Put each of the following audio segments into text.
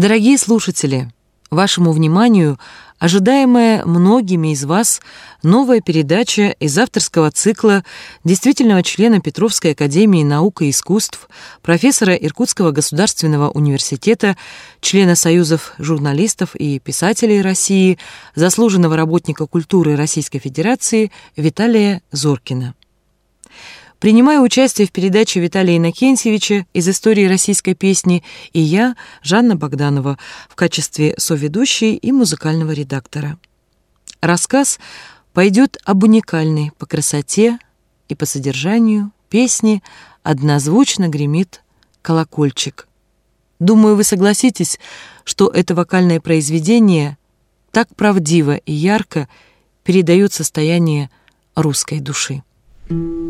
Дорогие слушатели, вашему вниманию ожидаемая многими из вас новая передача из авторского цикла действительного члена Петровской академии наук и искусств, профессора Иркутского государственного университета, члена Союзов журналистов и писателей России, заслуженного работника культуры Российской Федерации Виталия Зоркина. Принимаю участие в передаче Виталия Иннокентьевича из истории российской песни и я, Жанна Богданова, в качестве соведущей и музыкального редактора. Рассказ пойдет об уникальной по красоте и по содержанию песни «Однозвучно гремит колокольчик». Думаю, вы согласитесь, что это вокальное произведение так правдиво и ярко передает состояние русской души. Thank you.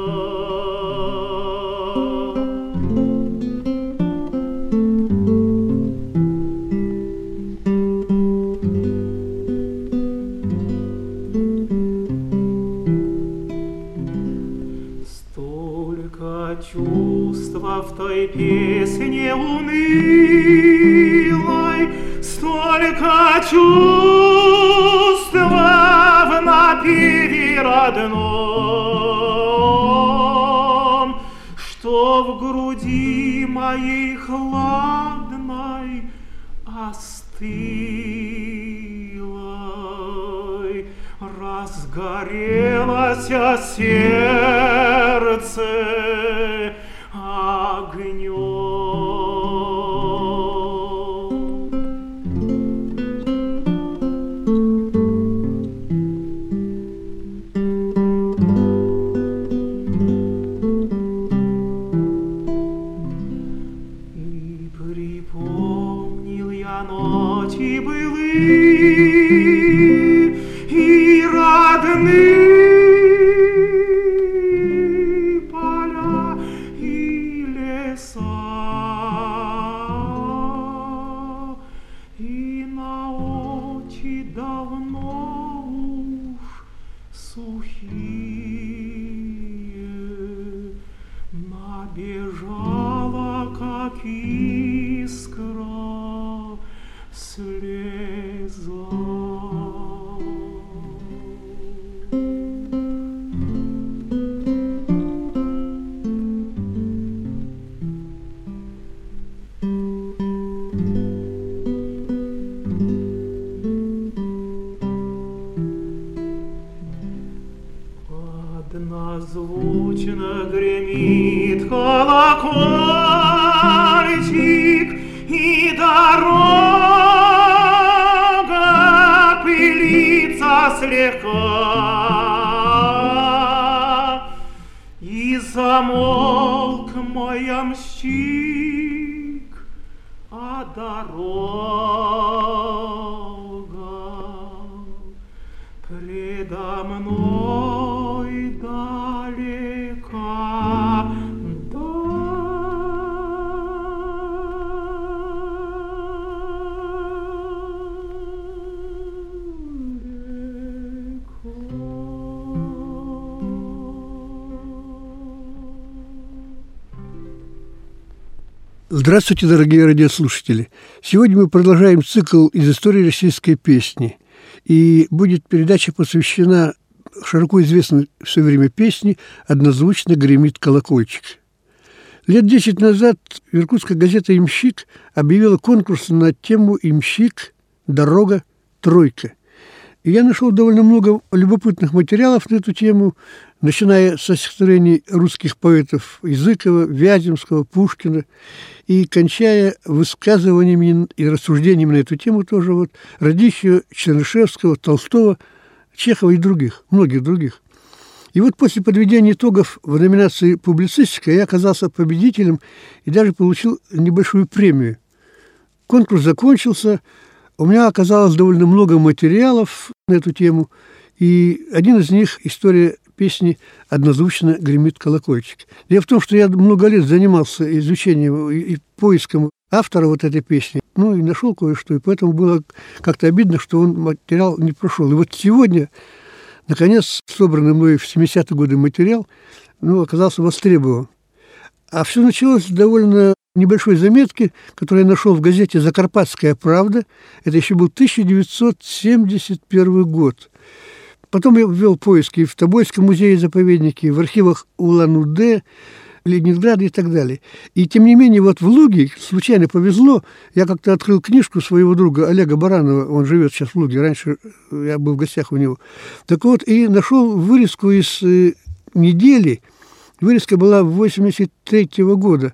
столько чувств родном, что в груди моей хладной остылой разгорелось сердце hear. дорог. Здравствуйте, дорогие радиослушатели! Сегодня мы продолжаем цикл из истории российской песни. И будет передача посвящена широко известной все время песни «Однозвучно гремит колокольчик». Лет десять назад иркутская газета «Имщик» объявила конкурс на тему «Имщик. «Дорога. Тройка». И я нашел довольно много любопытных материалов на эту тему, начиная со стихотворений русских поэтов Языкова, Вяземского, Пушкина, и кончая высказываниями и рассуждениями на эту тему тоже вот Радищева, Чернышевского, Толстого, Чехова и других, многих других. И вот после подведения итогов в номинации «Публицистика» я оказался победителем и даже получил небольшую премию. Конкурс закончился, у меня оказалось довольно много материалов на эту тему, и один из них – история песни однозвучно гремит колокольчик. Дело в том, что я много лет занимался изучением и поиском автора вот этой песни, ну и нашел кое-что, и поэтому было как-то обидно, что он материал не прошел. И вот сегодня, наконец, собранный мной в 70-е годы материал, ну, оказался востребован. А все началось довольно небольшой заметки, которую я нашел в газете «Закарпатская правда». Это еще был 1971 год. Потом я ввел поиски в Тобольском музее-заповеднике, в архивах Улан-Удэ, Ленинграда и так далее. И тем не менее, вот в Луге случайно повезло, я как-то открыл книжку своего друга Олега Баранова, он живет сейчас в Луге, раньше я был в гостях у него. Так вот, и нашел вырезку из э, недели, вырезка была 83 -го года,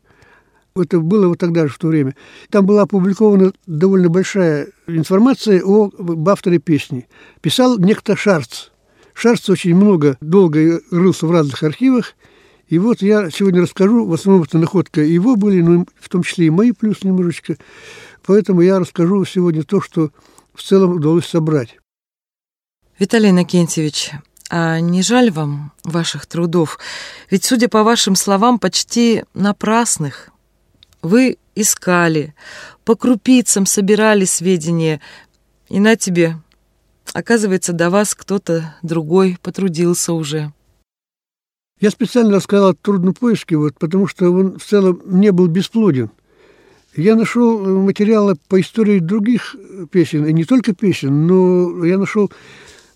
это было вот тогда же, в то время. Там была опубликована довольно большая информация о, авторе песни. Писал некто Шарц. Шарц очень много, долго рылся в разных архивах. И вот я сегодня расскажу, в основном это находка его были, но в том числе и мои плюс немножечко. Поэтому я расскажу сегодня то, что в целом удалось собрать. Виталий Иннокентьевич, а не жаль вам ваших трудов? Ведь, судя по вашим словам, почти напрасных, вы искали, по крупицам собирали сведения, и на тебе, оказывается, до вас кто-то другой потрудился уже. Я специально рассказал о трудном поиске, вот, потому что он в целом не был бесплоден. Я нашел материалы по истории других песен, и не только песен, но я нашел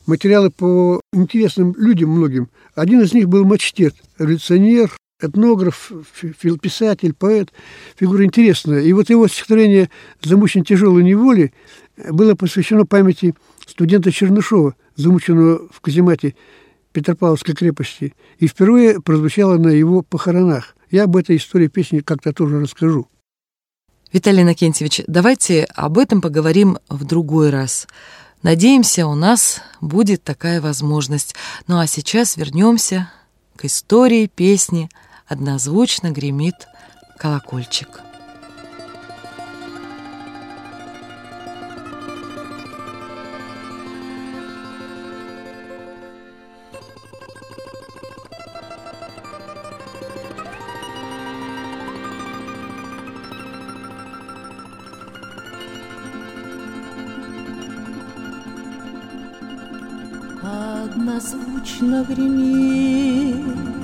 материалы по интересным людям многим. Один из них был Мачтет, революционер, этнограф, писатель, поэт, фигура интересная. И вот его стихотворение «Замучен тяжелой неволи» было посвящено памяти студента Чернышова, замученного в каземате Петропавловской крепости, и впервые прозвучало на его похоронах. Я об этой истории песни как-то тоже расскажу. Виталий Иннокентьевич, давайте об этом поговорим в другой раз. Надеемся, у нас будет такая возможность. Ну а сейчас вернемся к истории песни однозвучно гремит колокольчик. Однозвучно гремит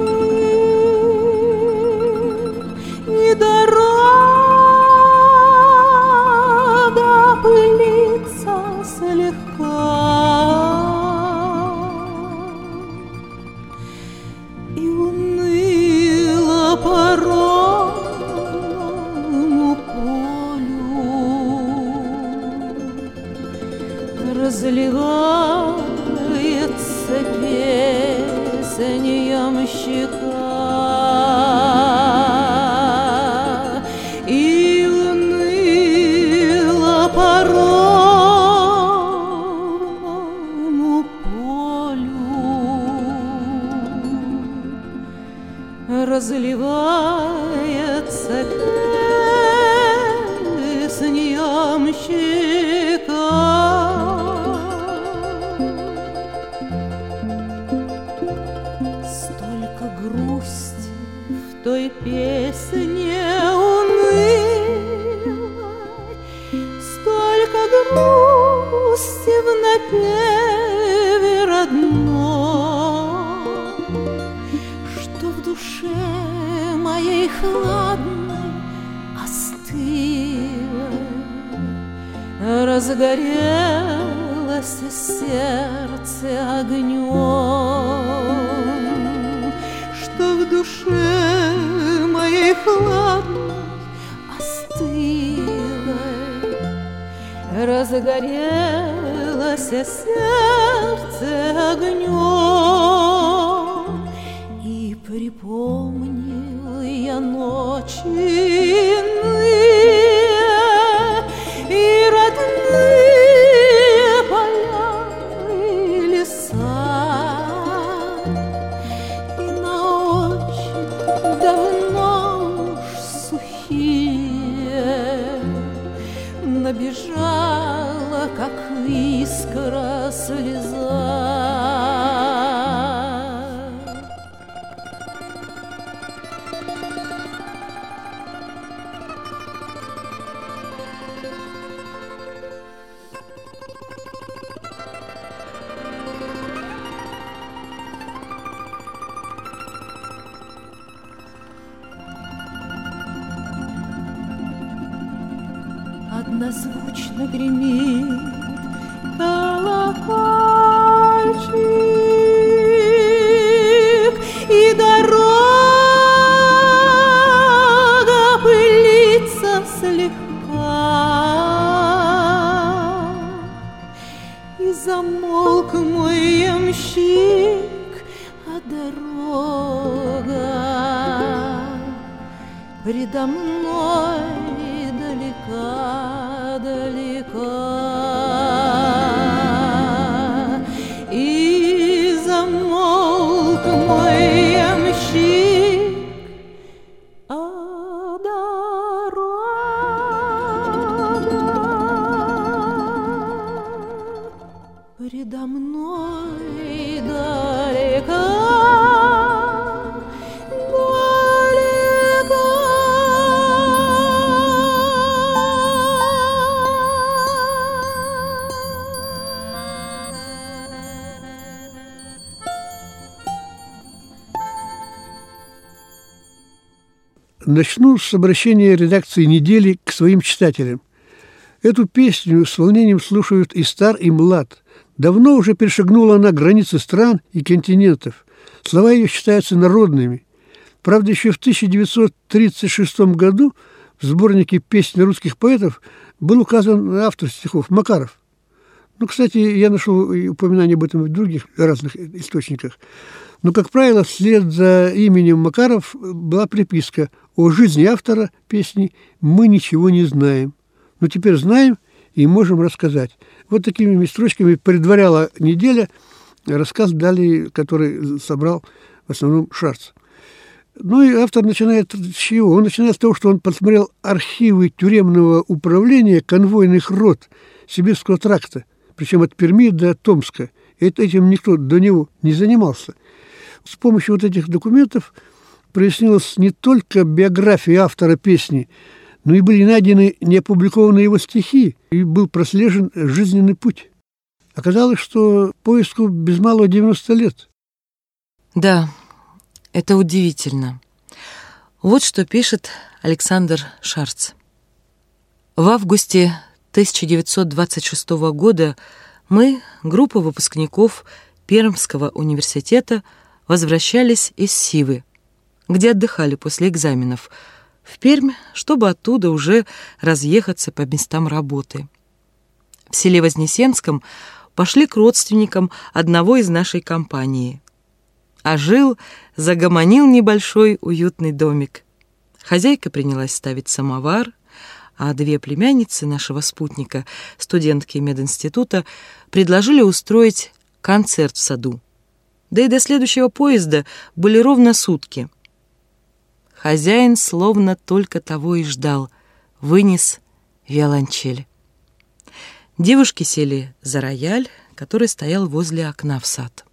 и Столько грусти в той песне унылой, Столько грусти в напеве родном, Что в душе моей хладной остыло, Разгорелось сердце огнем, прохладной, остылой Разгорелось сердце огнем И припомнил я ночи Начну с обращения редакции недели к своим читателям. Эту песню с волнением слушают и стар, и млад. Давно уже перешагнула она границы стран и континентов. Слова ее считаются народными. Правда, еще в 1936 году в сборнике песен русских поэтов был указан автор стихов Макаров. Ну, кстати, я нашел упоминание об этом в других разных источниках. Но, как правило, вслед за именем Макаров была приписка «О жизни автора песни мы ничего не знаем, но теперь знаем и можем рассказать». Вот такими строчками предваряла неделя рассказ далее, который собрал в основном Шарц. Ну и автор начинает с чего? Он начинает с того, что он посмотрел архивы тюремного управления конвойных рот Сибирского тракта, причем от Перми до Томска. И этим никто до него не занимался. С помощью вот этих документов прояснилась не только биография автора песни, но и были найдены неопубликованные его стихи, и был прослежен жизненный путь. Оказалось, что поиску без малого 90 лет. Да, это удивительно. Вот что пишет Александр Шарц. В августе 1926 года мы, группа выпускников Пермского университета, возвращались из Сивы, где отдыхали после экзаменов, в Пермь, чтобы оттуда уже разъехаться по местам работы. В селе Вознесенском пошли к родственникам одного из нашей компании. А жил, загомонил небольшой уютный домик. Хозяйка принялась ставить самовар, а две племянницы нашего спутника, студентки мединститута, предложили устроить концерт в саду. Да и до следующего поезда были ровно сутки. Хозяин словно только того и ждал, вынес виолончель. Девушки сели за рояль, который стоял возле окна в сад.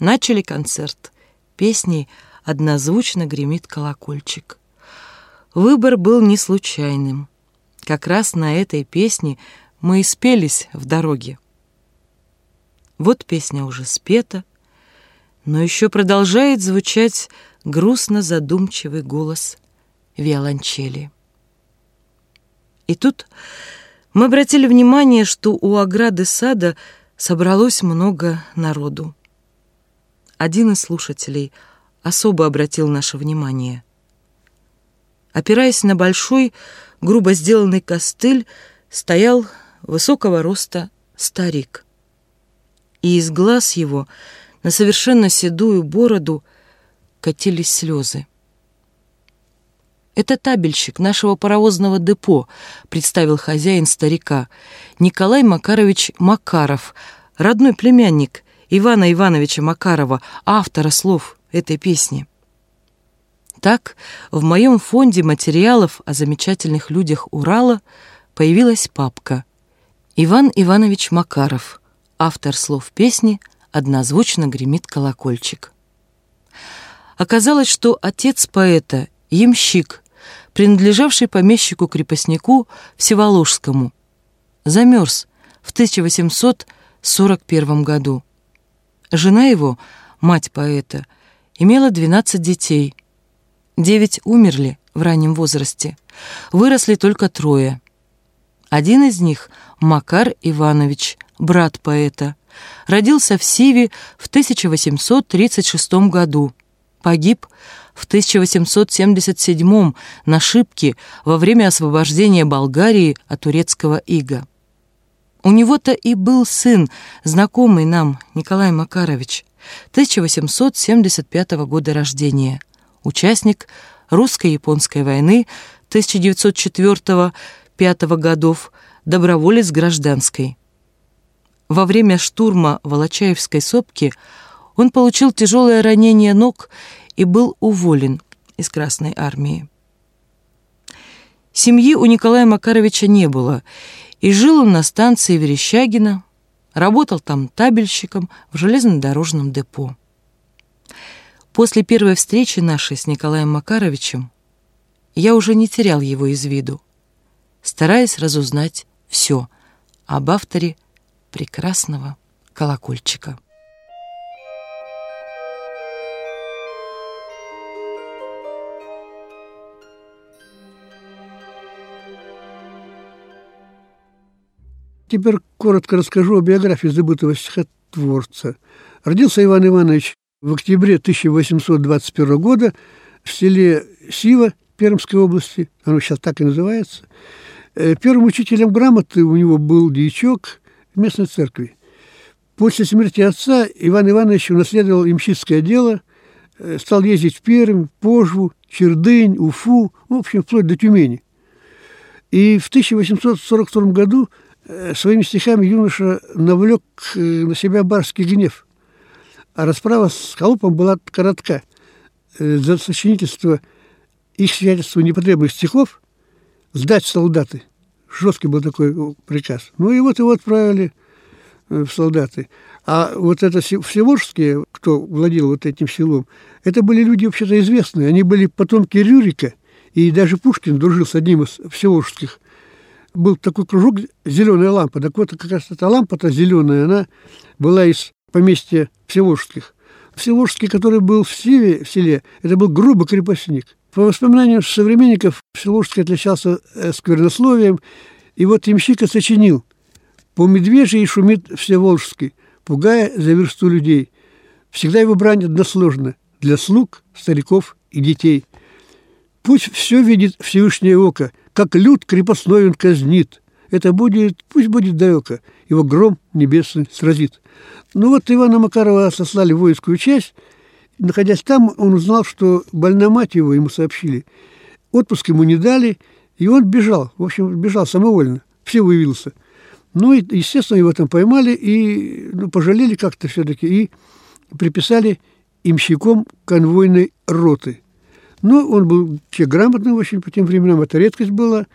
Начали концерт. Песней однозвучно гремит колокольчик. Выбор был не случайным. Как раз на этой песне мы и спелись в дороге. Вот песня уже спета, но еще продолжает звучать грустно-задумчивый голос виолончели. И тут мы обратили внимание, что у ограды сада собралось много народу. Один из слушателей особо обратил наше внимание. Опираясь на большой, грубо сделанный костыль, стоял высокого роста старик. И из глаз его на совершенно седую бороду катились слезы. «Это табельщик нашего паровозного депо», — представил хозяин старика, Николай Макарович Макаров, родной племянник Ивана Ивановича Макарова, автора слов этой песни. Так, в моем фонде материалов о замечательных людях Урала появилась папка «Иван Иванович Макаров», автор слов песни «Однозвучно гремит колокольчик». Оказалось, что отец поэта — ямщик, принадлежавший помещику-крепостнику Всеволожскому, замерз в 1841 году. Жена его, мать поэта, имела 12 детей. Девять умерли в раннем возрасте, выросли только трое. Один из них, Макар Иванович, брат поэта, родился в Сиве в 1836 году, погиб в 1877 на Шибке во время освобождения Болгарии от турецкого ига. У него-то и был сын, знакомый нам, Николай Макарович, 1875 года рождения, участник русско-японской войны 1904-1905 годов, доброволец гражданской. Во время штурма Волочаевской сопки он получил тяжелое ранение ног и был уволен из Красной армии. Семьи у Николая Макаровича не было, и жил он на станции Верещагина, работал там табельщиком в железнодорожном депо. После первой встречи нашей с Николаем Макаровичем я уже не терял его из виду, стараясь разузнать все об авторе прекрасного колокольчика. Теперь коротко расскажу о биографии забытого стихотворца. Родился Иван Иванович в октябре 1821 года в селе Сива Пермской области, оно сейчас так и называется. Э, первым учителем грамоты у него был дьячок местной церкви. После смерти отца Иван Иванович унаследовал имщицкое дело, э, стал ездить в Пермь, Пожву, Чердынь, Уфу, в общем, вплоть до Тюмени. И в 1842 году своими стихами юноша навлек э, на себя барский гнев. А расправа с Холопом была коротка. Э, за сочинительство их свидетельству непотребных стихов сдать солдаты. Жесткий был такой приказ. Ну и вот его отправили в солдаты. А вот это всеволжские, кто владел вот этим селом, это были люди вообще-то известные. Они были потомки Рюрика, и даже Пушкин дружил с одним из всеволжских был такой кружок «Зеленая лампа». Так вот, как раз эта лампа-то зеленая, она была из поместья Всеволжских. Всеволжский, который был в Севе, в селе, это был грубый крепостник. По воспоминаниям современников, Всеволжский отличался э, сквернословием, и вот ямщика сочинил «По медвежьей шумит Всеволжский, пугая за версту людей. Всегда его брань односложна для слуг, стариков и детей. Пусть все видит Всевышнее око, как люд крепостной он казнит. Это будет, пусть будет далеко, его гром небесный сразит. Ну вот Ивана Макарова сослали в воинскую часть. Находясь там, он узнал, что больна мать его, ему сообщили. Отпуск ему не дали, и он бежал. В общем, бежал самовольно. Все выявился. Ну, и, естественно, его там поймали и ну, пожалели как-то все-таки и приписали имщиком конвойной роты – ну, он был человек грамотный очень по тем временам, это редкость была.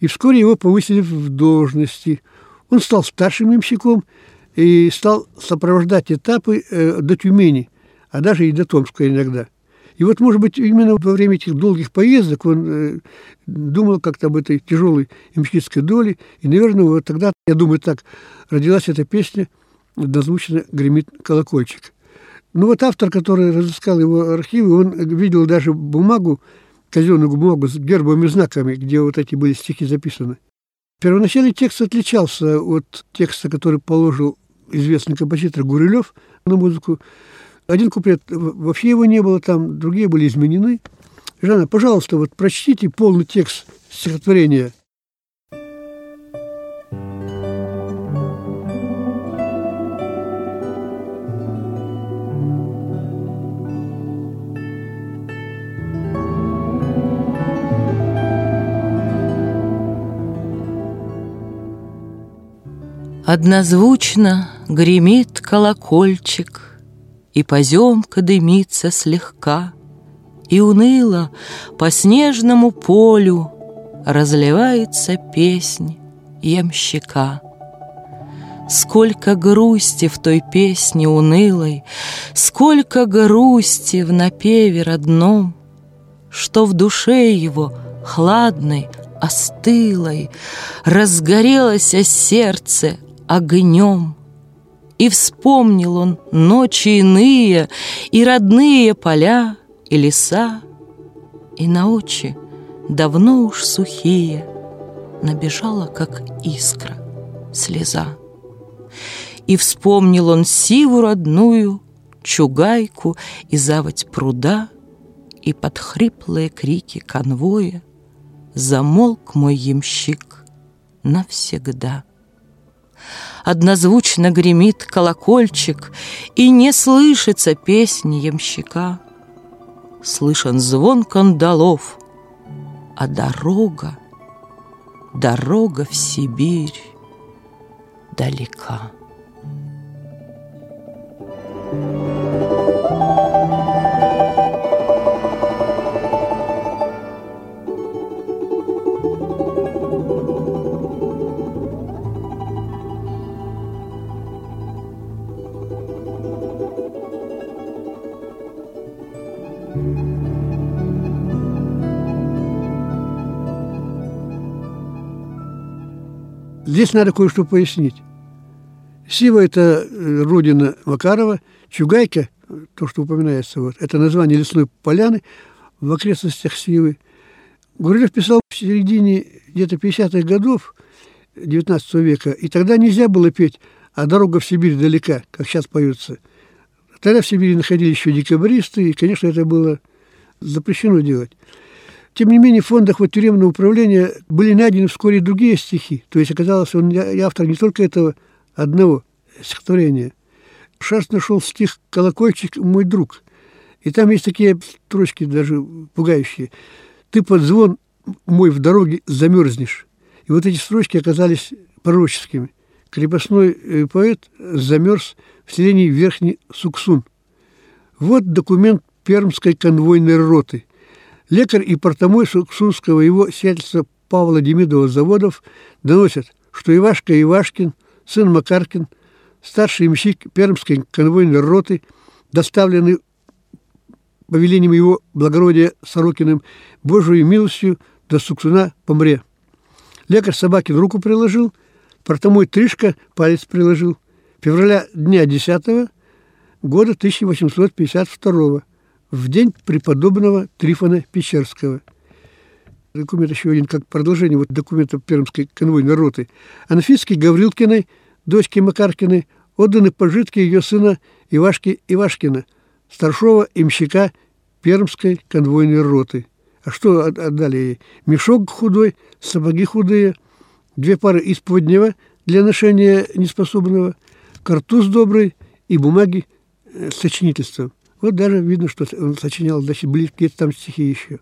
И вскоре его повысили в должности. Он стал старшим имщиком и стал сопровождать этапы э, до Тюмени, а даже и до Томска иногда. И вот, может быть, именно во время этих долгих поездок он э, думал как-то об этой тяжелой имщицкой доле. И, наверное, вот тогда, я думаю, так родилась эта песня «Однозвучно гремит колокольчик». Ну вот автор, который разыскал его архивы, он видел даже бумагу, казенную бумагу с гербовыми знаками, где вот эти были стихи записаны. Первоначальный текст отличался от текста, который положил известный композитор Гурилев на музыку. Один куплет, вообще его не было там, другие были изменены. Жанна, пожалуйста, вот прочтите полный текст стихотворения. Однозвучно гремит колокольчик, И поземка дымится слегка, И уныло по снежному полю Разливается песнь ямщика. Сколько грусти в той песне унылой, Сколько грусти в напеве родном, Что в душе его хладной, остылой Разгорелось сердце огнем. И вспомнил он ночи иные, И родные поля, и леса, И на очи, давно уж сухие, Набежала, как искра, слеза. И вспомнил он сиву родную, Чугайку и заводь пруда, И под хриплые крики конвоя Замолк мой ямщик навсегда. Однозвучно гремит колокольчик, И не слышится песни ямщика. Слышен звон кандалов, А дорога, дорога в Сибирь далека. Здесь надо кое-что пояснить. Сива – это э, родина Макарова, Чугайка, то, что упоминается, вот, это название лесной поляны в окрестностях Сивы. Гурилев писал в середине где-то 50-х годов 19 века, и тогда нельзя было петь «А дорога в Сибирь далека», как сейчас поется. Тогда в Сибири находились еще декабристы, и, конечно, это было запрещено делать. Тем не менее, в фондах вот тюремного управления были найдены вскоре другие стихи. То есть оказалось, он автор не только этого одного стихотворения. Шарс нашел стих «Колокольчик, мой друг». И там есть такие строчки даже пугающие. «Ты под звон мой в дороге замерзнешь». И вот эти строчки оказались пророческими. Крепостной э, поэт замерз в селении Верхний Суксун. Вот документ Пермской конвойной роты – Лекарь и портомой Суксунского его сиятельства Павла Демидова заводов доносят, что Ивашка Ивашкин, сын Макаркин, старший имщик Пермской конвойной роты, доставленный повелением его благородия Сорокиным Божию милостью до Суксуна помре. Лекарь Собакин руку приложил, портомой Тришка палец приложил. Февраля дня 10 года 1852 в день преподобного Трифона Печерского. Документ еще один, как продолжение вот документа Пермской конвойной роты. Анфиске Гаврилкиной, дочке Макаркиной, отданы пожитки ее сына Ивашки Ивашкина, старшего имщика Пермской конвойной роты. А что отдали ей? Мешок худой, сапоги худые, две пары исподнего для ношения неспособного, картуз добрый и бумаги с сочинительством. Вот даже видно, что он сочинял, значит, какие-то там стихи еще.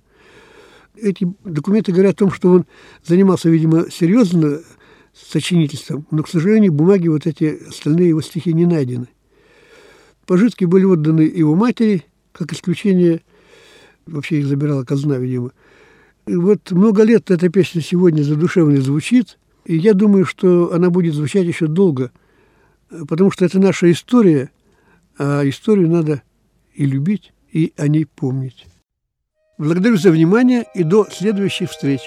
Эти документы говорят о том, что он занимался, видимо, серьезно сочинительством, но, к сожалению, бумаги вот эти остальные его стихи не найдены. Пожитки были отданы его матери, как исключение, вообще их забирала казна, видимо. И вот много лет эта песня сегодня задушевно звучит, и я думаю, что она будет звучать еще долго, потому что это наша история, а историю надо и любить, и о ней помнить. Благодарю за внимание и до следующих встреч.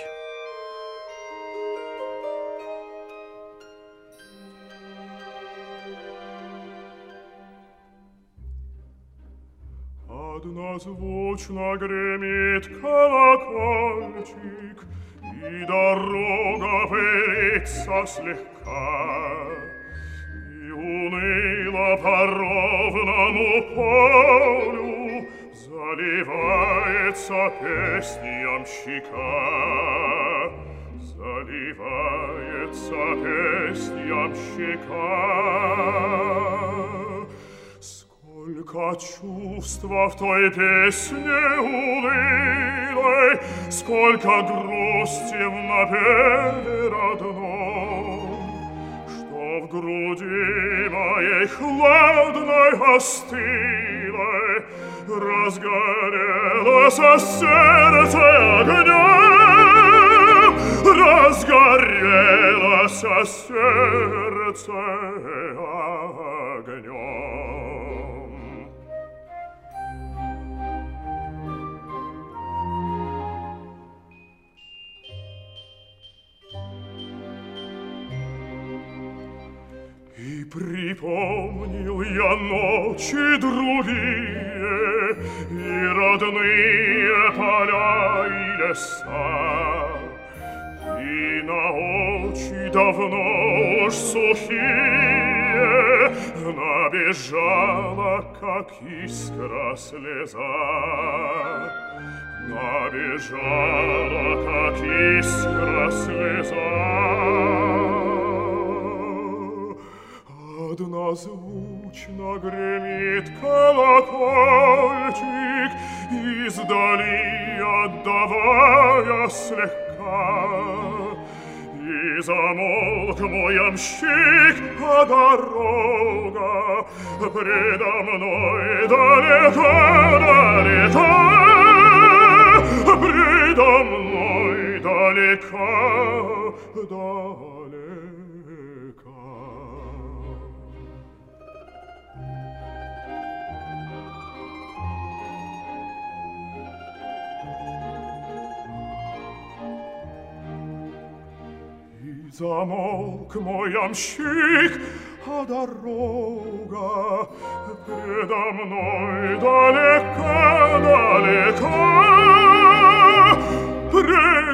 Однозвучно гремит колокольчик, И дорога пылится слегка уныло по ровному полю Заливается песням щека Заливается песням щека Сколько чувства в той песне унылой Сколько грусти в напеве родной в груди моей хладной остылой Разгорелось сердце огнем, Разгорелось сердце огнем. Припомнил я ночи другие, И родные поля и леса, И на очи давно уж сухие Набежала, как искра слеза. Набежала, как искра слеза. Однозвучно гремит колокольчик, Издали отдавая слегка. И замолк мой ямщик, а дорога Предо мной далеко-далеко, Предо мной далеко-далеко. Замолк мой ямщик, а дорога Предо мной далеко-далеко, Предо мной